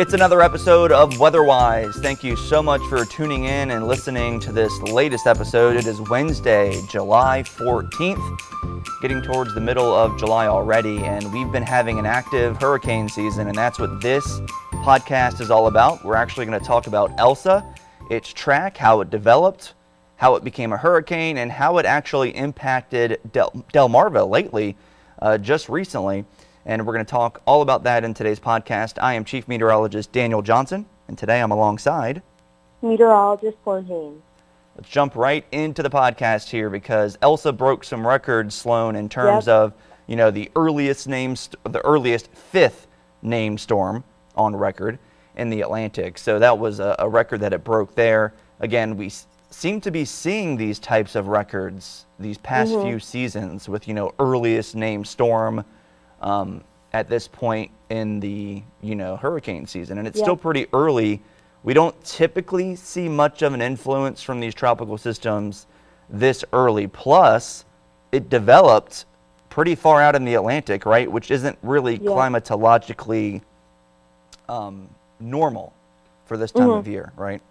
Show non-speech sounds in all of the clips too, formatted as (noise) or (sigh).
It's another episode of Weatherwise. Thank you so much for tuning in and listening to this latest episode. It is Wednesday, July 14th, getting towards the middle of July already, and we've been having an active hurricane season, and that's what this podcast is all about. We're actually going to talk about Elsa, its track, how it developed, how it became a hurricane, and how it actually impacted Del- Delmarva lately, uh, just recently and we're going to talk all about that in today's podcast. I am Chief Meteorologist Daniel Johnson, and today I'm alongside Meteorologist Sloan Haynes. Let's jump right into the podcast here because Elsa broke some records, Sloan, in terms Yep. of you know the earliest name, st- the earliest fifth named storm on record in the Atlantic. So that was a, a record that it broke there. Again, we seem to be seeing these types of records these past Mm-hmm. few seasons with you know earliest named storm um, at this point in the you know hurricane season, and it's Yeah. still pretty early. We don't typically see much of an influence from these tropical systems this early. Plus, it developed pretty far out in the Atlantic, right, which isn't really Yeah. climatologically um, normal for this time of year, right?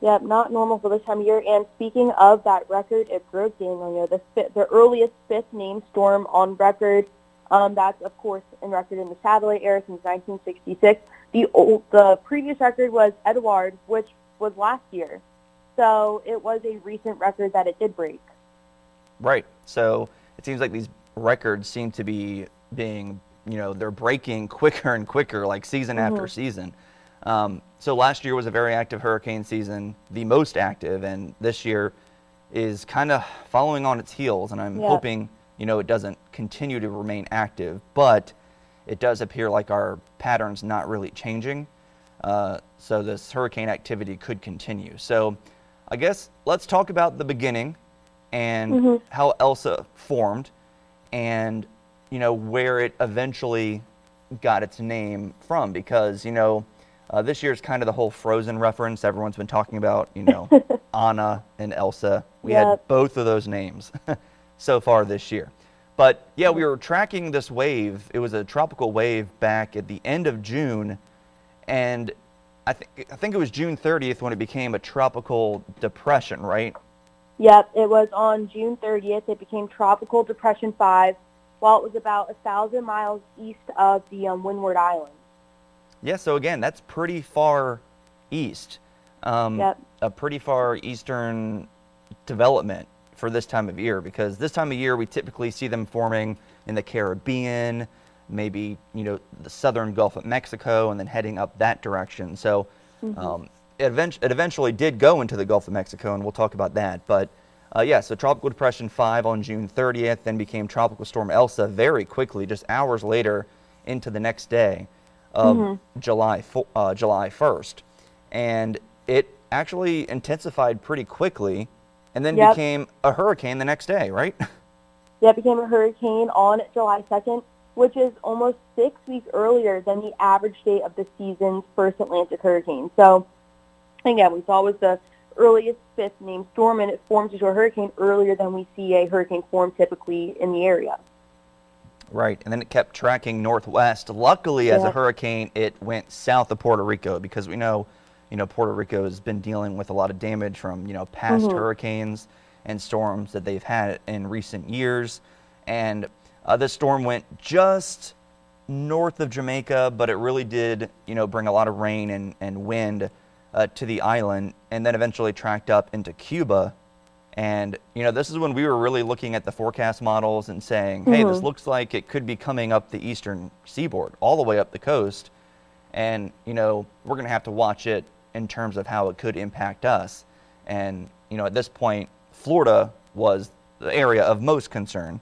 Yep, not normal for this time of year. And speaking of that record, it broke Daniel. You know, the fi- the earliest fifth named storm on record. Um, that's of course in record in the satellite era since 1966. The old, the previous record was Edouard, which was last year. So it was a recent record that it did break. Right. So it seems like these records seem to be being, you know, they're breaking (laughs) quicker and quicker, like season after season. Um, so last year was a very active hurricane season, the most active, and this year is kind of following on its heels. And I'm Yeah. hoping, you know, it doesn't continue to remain active, but it does appear like our pattern's not really changing. Uh, so this hurricane activity could continue. So I guess let's talk about the beginning and how Elsa formed and you know where it eventually got its name from because you know uh, this year's kind of the whole frozen reference. Everyone's been talking about you know (laughs) anna and elsa. We had both of those names (laughs) so far this year. But yeah we were tracking this wave. It was a tropical wave back at the end of june. And i think i think it was june 30th when it became a tropical depression right? Yep, it was on June 30th. It became Tropical Depression 5 while it was about a thousand miles east of the um, Windward Islands. Yeah, so again, that's pretty far east. Um, Yep. A pretty far eastern development for this time of year because this time of year we typically see them forming in the Caribbean, maybe you know the southern Gulf of Mexico, and then heading up that direction. So um, it, event- it eventually did go into the Gulf of Mexico, and we'll talk about that. But uh, yeah, so Tropical Depression 5 on June 30th, then became Tropical Storm Elsa very quickly, just hours later into the next day of July uh, July 1st, and it actually intensified pretty quickly, and then Yep. became a hurricane the next day, right? (laughs) Yeah, it became a hurricane on July 2nd, which is almost six weeks earlier than the average date of the season's first Atlantic hurricane. So, again, we saw it was the earliest fifth named storm, and it formed into a hurricane earlier than we see a hurricane form typically in the area. Right, and then it kept tracking northwest. Luckily, as a hurricane, it went south of Puerto Rico because we know, you know, Puerto Rico has been dealing with a lot of damage from you know past hurricanes and storms that they've had in recent years. And uh, this storm went just north of Jamaica, but it really did, you know, bring a lot of rain and, and wind uh, to the island, and then eventually tracked up into Cuba. And you know, this is when we were really looking at the forecast models and saying, "Hey, this looks like it could be coming up the eastern seaboard, all the way up the coast." And you know, we're going to have to watch it in terms of how it could impact us. And you know, at this point, Florida was the area of most concern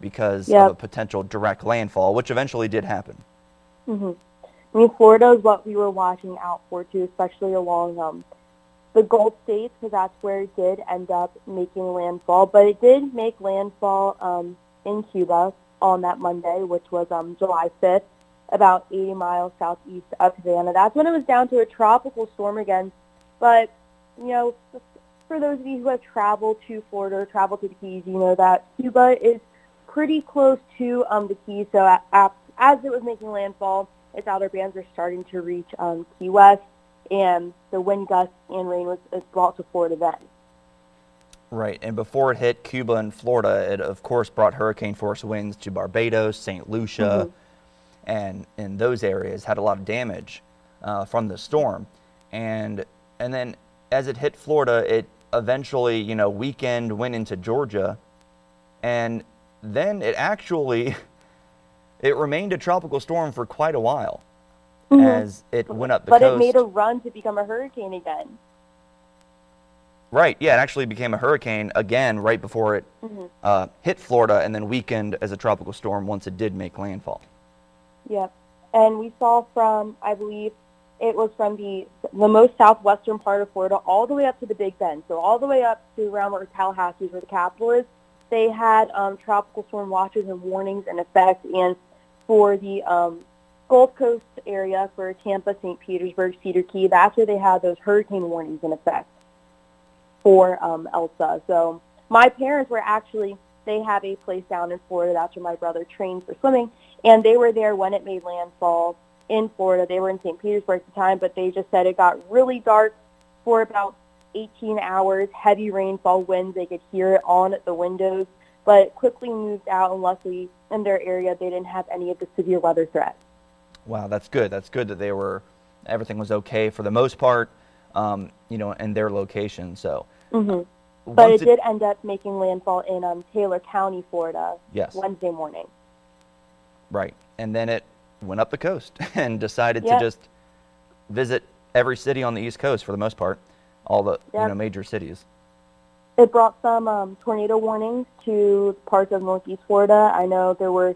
because Yep. of a potential direct landfall, which eventually did happen. I mean, Florida is what we were watching out for too, especially along um, the Gulf states, because that's where it did end up making landfall. But it did make landfall um, in Cuba on that Monday, which was um, July 5th, about 80 miles southeast of Havana. That's when it was down to a tropical storm again. But, you know, for those of you who have traveled to Florida or traveled to the Keys, you know that Cuba is pretty close to um, the Keys. So at, at, as it was making landfall, its outer bands were starting to reach um, Key West, and the wind gusts and rain was, was brought to Florida then. Right, and before it hit Cuba and Florida, it of course brought hurricane force winds to Barbados, St. Lucia, mm-hmm. and in those areas had a lot of damage uh, from the storm. And and then as it hit Florida, it eventually, you know, weekend went into Georgia, and then it actually (laughs) it remained a tropical storm for quite a while mm-hmm. as it went up the but coast. But it made a run to become a hurricane again. Right. Yeah, it actually became a hurricane again right before it mm-hmm. uh, hit Florida, and then weakened as a tropical storm once it did make landfall. Yep. And we saw from, I believe, it was from the the most southwestern part of Florida all the way up to the Big Bend. So all the way up to around where Tallahassee, where the capital is, they had um, tropical storm watches and warnings in effect. And for the um, Gulf Coast area, for Tampa, St. Petersburg, Cedar Key, that's where they had those hurricane warnings in effect for um, Elsa. So my parents were actually, they have a place down in Florida. That's where my brother trained for swimming. And they were there when it made landfall in Florida. They were in St. Petersburg at the time, but they just said it got really dark for about 18 hours, heavy rainfall winds. They could hear it on the windows, but quickly moved out. And luckily, in their area, they didn't have any of the severe weather threats. Wow, that's good. That's good that they were, everything was okay for the most part um, you know, in their location. So, mm-hmm. but it, it, did end up making landfall in um, Taylor County, Florida, yes. Wednesday morning. Right, and then it went up the coast (laughs) and decided yep. to just visit every city on the East Coast for the most part, all the yep. you know major cities. It brought some um, tornado warnings to parts of Northeast Florida. I know there were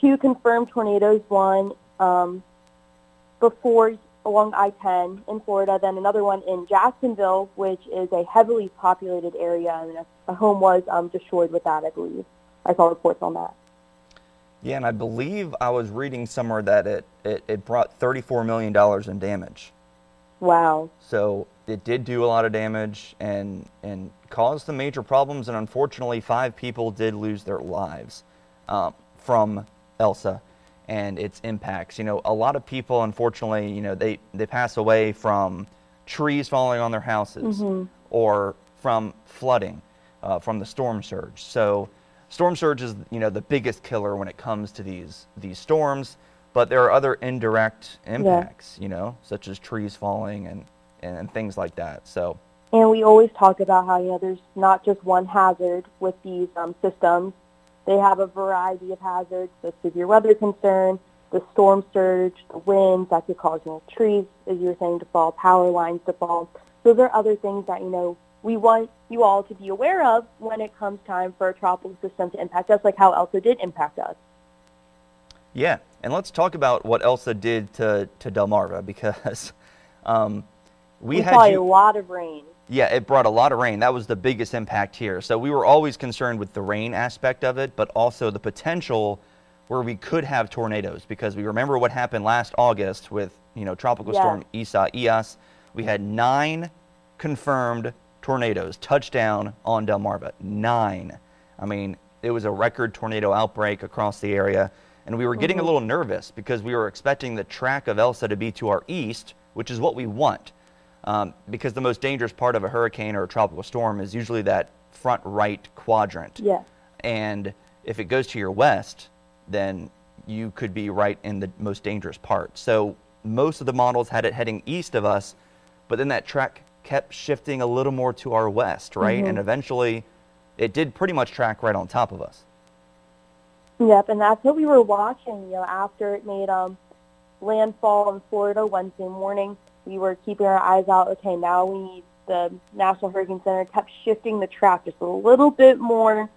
two confirmed tornadoes. One um, before along I-10 in Florida, then another one in Jacksonville, which is a heavily populated area, and a home was um, destroyed with that, I believe. I saw reports on that. Yeah, and I believe I was reading somewhere that it, it, it brought $34 million in damage. Wow. So it did do a lot of damage and, and caused some major problems, and unfortunately, five people did lose their lives um, from Elsa and its impacts. You know, a lot of people, unfortunately, you know, they, they pass away from trees falling on their houses mm-hmm. or from flooding uh, from the storm surge. So, storm surge is, you know, the biggest killer when it comes to these these storms. But there are other indirect impacts, yeah. you know, such as trees falling and, and things like that. So. And we always talk about how you know there's not just one hazard with these um, systems they have a variety of hazards, the severe weather concern, the storm surge, the winds that could cause you know, trees, as you were saying, to fall, power lines to fall. So there are other things that, you know, we want you all to be aware of when it comes time for a tropical system to impact us, like how Elsa did impact us. Yeah, and let's talk about what Elsa did to, to Delmarva because (laughs) um, we, we had you, a lot of rain. Yeah, it brought a lot of rain. That was the biggest impact here. So we were always concerned with the rain aspect of it, but also the potential where we could have tornadoes because we remember what happened last August with, you know, tropical yeah. storm Isaias. We had nine confirmed tornadoes touchdown on Delmarva. Nine. I mean, it was a record tornado outbreak across the area, and we were getting mm-hmm. a little nervous because we were expecting the track of Elsa to be to our east, which is what we want um, because the most dangerous part of a hurricane or a tropical storm is usually that front right quadrant. Yeah. And if it goes to your west, then you could be right in the most dangerous part. So most of the models had it heading east of us, but then that track kept shifting a little more to our west, right? Mm-hmm. And eventually it did pretty much track right on top of us. Yep, and that's what we were watching, you know, after it made um, landfall in Florida Wednesday morning we were keeping our eyes out. Okay, now we need the National Hurricane Center kept shifting the track just a little bit more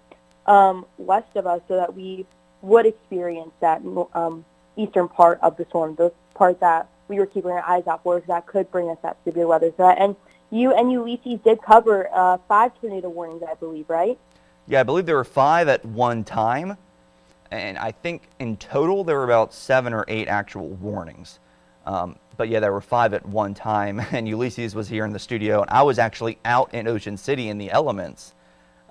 um, west of us so that we would experience that um, eastern part of the storm, the part that we were keeping our eyes out for, because that could bring us that severe weather threat. And you and Ulysses did cover uh, five tornado warnings, I believe, right? Yeah, I believe there were five at one time. And I think in total there were about seven or eight actual warnings. Um, but yeah, there were five at one time, (laughs) and Ulysses was here in the studio, and I was actually out in Ocean City in the elements,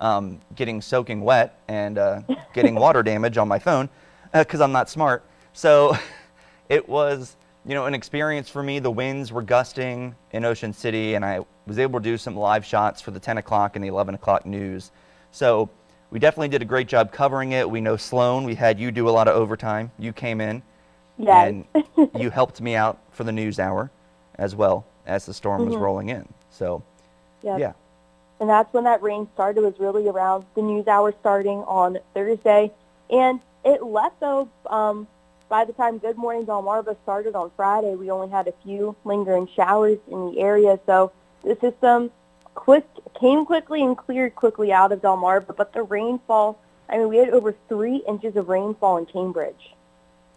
um, getting soaking wet and uh, (laughs) getting water damage on my phone because I'm not smart. So (laughs) it was, you know, an experience for me. The winds were gusting in Ocean City, and I was able to do some live shots for the 10 o'clock and the 11 o'clock news. So we definitely did a great job covering it. We know Sloan. We had you do a lot of overtime. You came in. Yes. And you helped me out for the news hour as well as the storm was Mhm. rolling in. So, Yep. yeah. and that's when that rain started. Was really around the news hour starting on Thursday, and it left though. Um, by the time Good Morning Delmarva started on Friday, we only had a few lingering showers in the area. So the system quick came quickly and cleared quickly out of Delmarva, but the rainfall. I mean, we had over three inches of rainfall in Cambridge.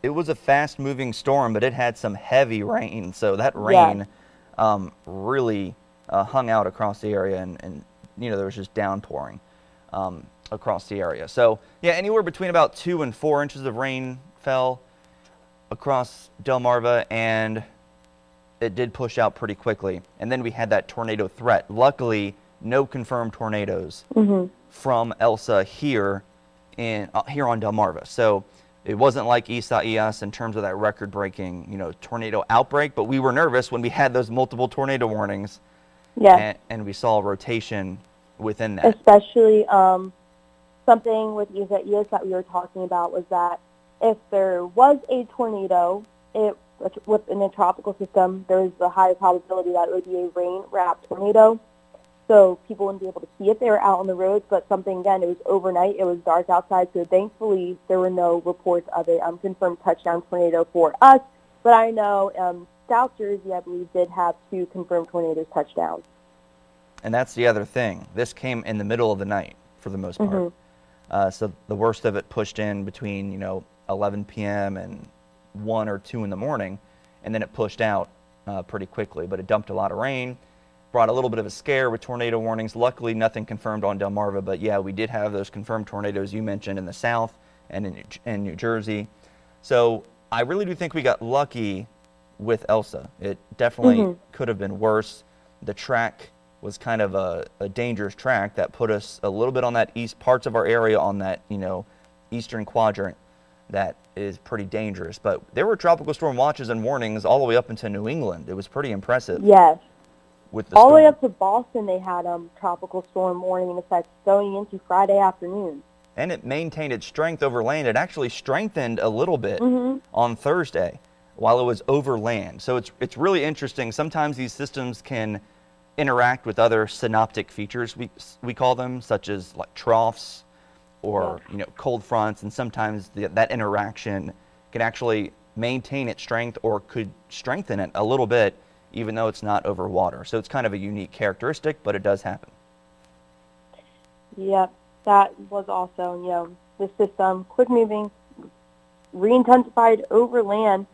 It was a fast moving storm, but it had some heavy rain. So that Yeah. rain um, really uh, hung out across the area, and, and you know there was just downpouring um, across the area. So yeah, anywhere between about two and four inches of rain fell across Delmarva, and it did push out pretty quickly. And then we had that tornado threat. Luckily, no confirmed tornadoes Mm-hmm. from Elsa here in uh, here on Delmarva. So it wasn't like Isaias in terms of that record-breaking, you know, tornado outbreak. But we were nervous when we had those multiple tornado warnings, Yeah. and, and we saw a rotation within that. especially um, something with Isaias that we were talking about was that if there was a tornado it, within a tropical system, there's a higher probability that it would be a rain-wrapped tornado. So people wouldn't be able to see it. They were out on the roads, but something, again, it was overnight. It was dark outside, so thankfully there were no reports of a um, confirmed touchdown tornado for us. But I know um, South Jersey, I believe, did have two confirmed tornadoes touchdowns. And that's the other thing. This came in the middle of the night for the most part. Mhm. Uh, so the worst of it pushed in between, you know, 11 p.m. and 1 or 2 in the morning, and then it pushed out uh, pretty quickly. But it dumped a lot of rain, brought a little bit of a scare with tornado warnings. Luckily, nothing confirmed on Delmarva, but yeah, we did have those confirmed tornadoes you mentioned in the south and in New, in New Jersey. So I really do think we got lucky with Elsa. It definitely Mhm. could have been worse. The track was kind of a, a dangerous track that put us a little bit on that east parts of our area on that you know eastern quadrant that is pretty dangerous. But there were tropical storm watches and warnings all the way up into New England. It was pretty impressive Yes. With the All the way up to Boston, they had um tropical storm warning in effect going into Friday afternoon. and it maintained its strength over land. It actually strengthened a little bit Mhm. on Thursday while it was over land. So it's it's really interesting. Sometimes these systems can interact with other synoptic features we we call them, such as like troughs or Yeah. you know cold fronts, and sometimes the, that interaction can actually maintain its strength or could strengthen it a little bit, even though it's not over water. So it's kind of a unique characteristic, but it does happen. Yep, that was also you know the system quick moving, re-intensified over land,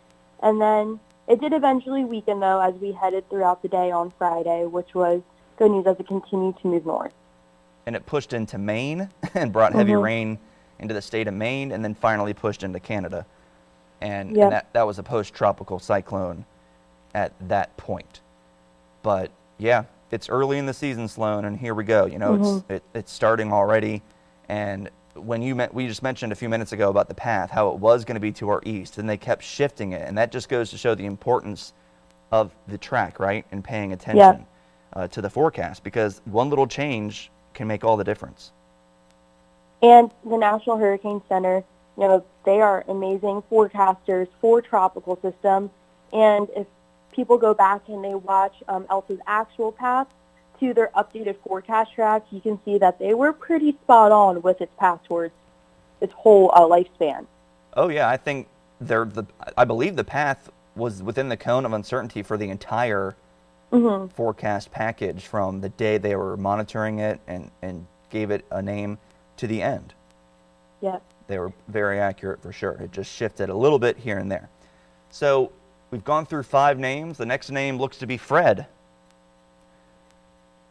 and then it did eventually weaken though as we headed throughout the day on Friday, which was good news as it continued to move north. and it pushed into Maine (laughs) and brought heavy Mhm. rain into the state of Maine, and then finally pushed into Canada. And, Yep. and that, that was a post-tropical cyclone at that point. But yeah, it's early in the season, Sloan, and here we go. You know, Mhm. it's it, it's starting already. And when you met, we just mentioned a few minutes ago about the path, how it was going to be to our east, and they kept shifting it, and that just goes to show the importance of the track, right, and paying attention uh, to the forecast because one little change can make all the difference. And the National Hurricane Center, you know, they are amazing forecasters for tropical systems. And if people go back and they watch um, Elsa's actual path to their updated forecast track, you can see that they were pretty spot on with its path towards its whole uh, lifespan. Oh yeah, I think they're the. I believe the path was within the cone of uncertainty for the entire hmm forecast package from the day they were monitoring it and and gave it a name to the end. Yeah. They were very accurate for sure. It just shifted a little bit here and there. So we've gone through five names. The next name looks to be Fred.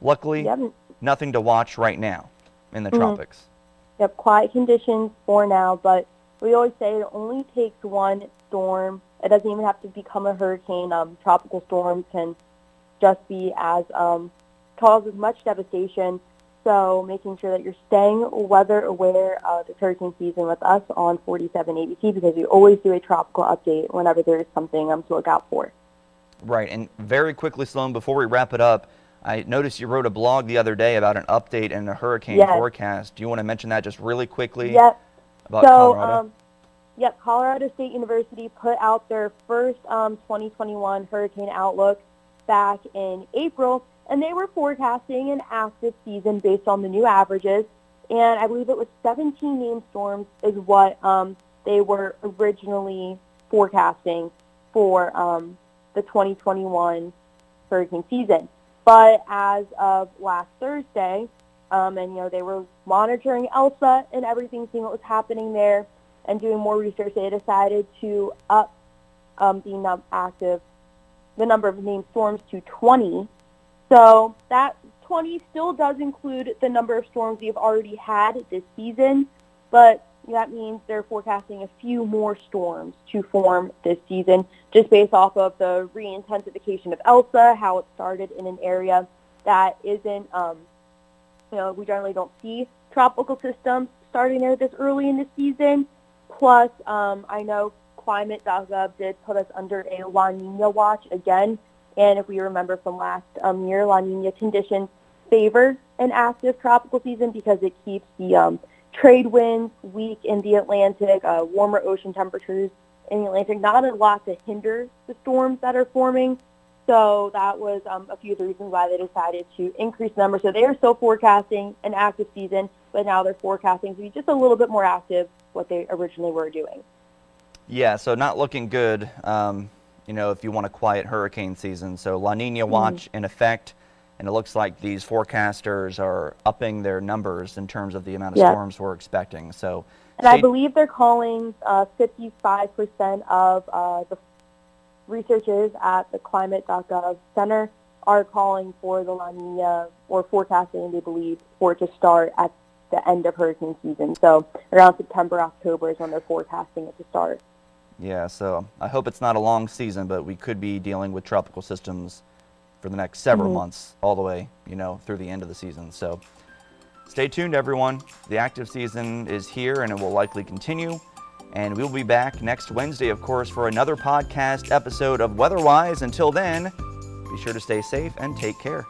Luckily, Yep. nothing to watch right now in the Mhm. tropics. Yep, quiet conditions for now, but we always say it only takes one storm It doesn't even have to become a hurricane. Um, tropical storms can just be as um, cause as much devastation. So making sure that you're staying weather aware of the hurricane season with us on 47 ABC because we always do a tropical update whenever there is something um, to look out for. Right, and very quickly, Sloan, before we wrap it up, I noticed you wrote a blog the other day about an update in the hurricane yes. forecast. Do you want to mention that just really quickly? Yep. About so, Colorado? Um, yep, Colorado State University put out their first um, 2021 hurricane outlook back in April, and they were forecasting an active season based on the new averages. And I believe it was 17 named storms is what um, they were originally forecasting for um, the 2021 hurricane season. But as of last Thursday, um, and you know they were monitoring Elsa and everything, seeing what was happening there, and doing more research, they decided to up um, the num- active the number of named storms to 20. So that 20 still does include the number of storms we've already had this season, but that means they're forecasting a few more storms to form this season just based off of the re-intensification of Elsa, how it started in an area that isn't, um, you know, we generally don't see tropical systems starting there this early in the season. Plus, um, I know climate.gov did put us under a La Nina watch again. And if we remember from last um, year, La Nina conditions favor an active tropical season because it keeps the um, trade winds weak in the Atlantic, uh, warmer ocean temperatures in the Atlantic, not a lot to hinder the storms that are forming. So that was um, a few of the reasons why they decided to increase the number. So they are still forecasting an active season, but now they're forecasting to be just a little bit more active what they originally were doing. Yeah, so not looking good, um, you know, if you want a quiet hurricane season. So La Nina watch mm-hmm. in effect and it looks like these forecasters are upping their numbers in terms of the amount of yeah. storms we're expecting. So, and I believe they're calling uh, 55% of uh, the researchers at the climate.gov center are calling for the La Nina or forecasting, they believe, for it to start at the end of hurricane season. So around September, October is when they're forecasting it to start. Yeah, so I hope it's not a long season, but we could be dealing with tropical systems for the next several mm-hmm. months, all the way, you know, through the end of the season. So stay tuned, everyone. The active season is here and it will likely continue. And we'll be back next Wednesday, of course, for another podcast episode of Weatherwise. Until then, be sure to stay safe and take care.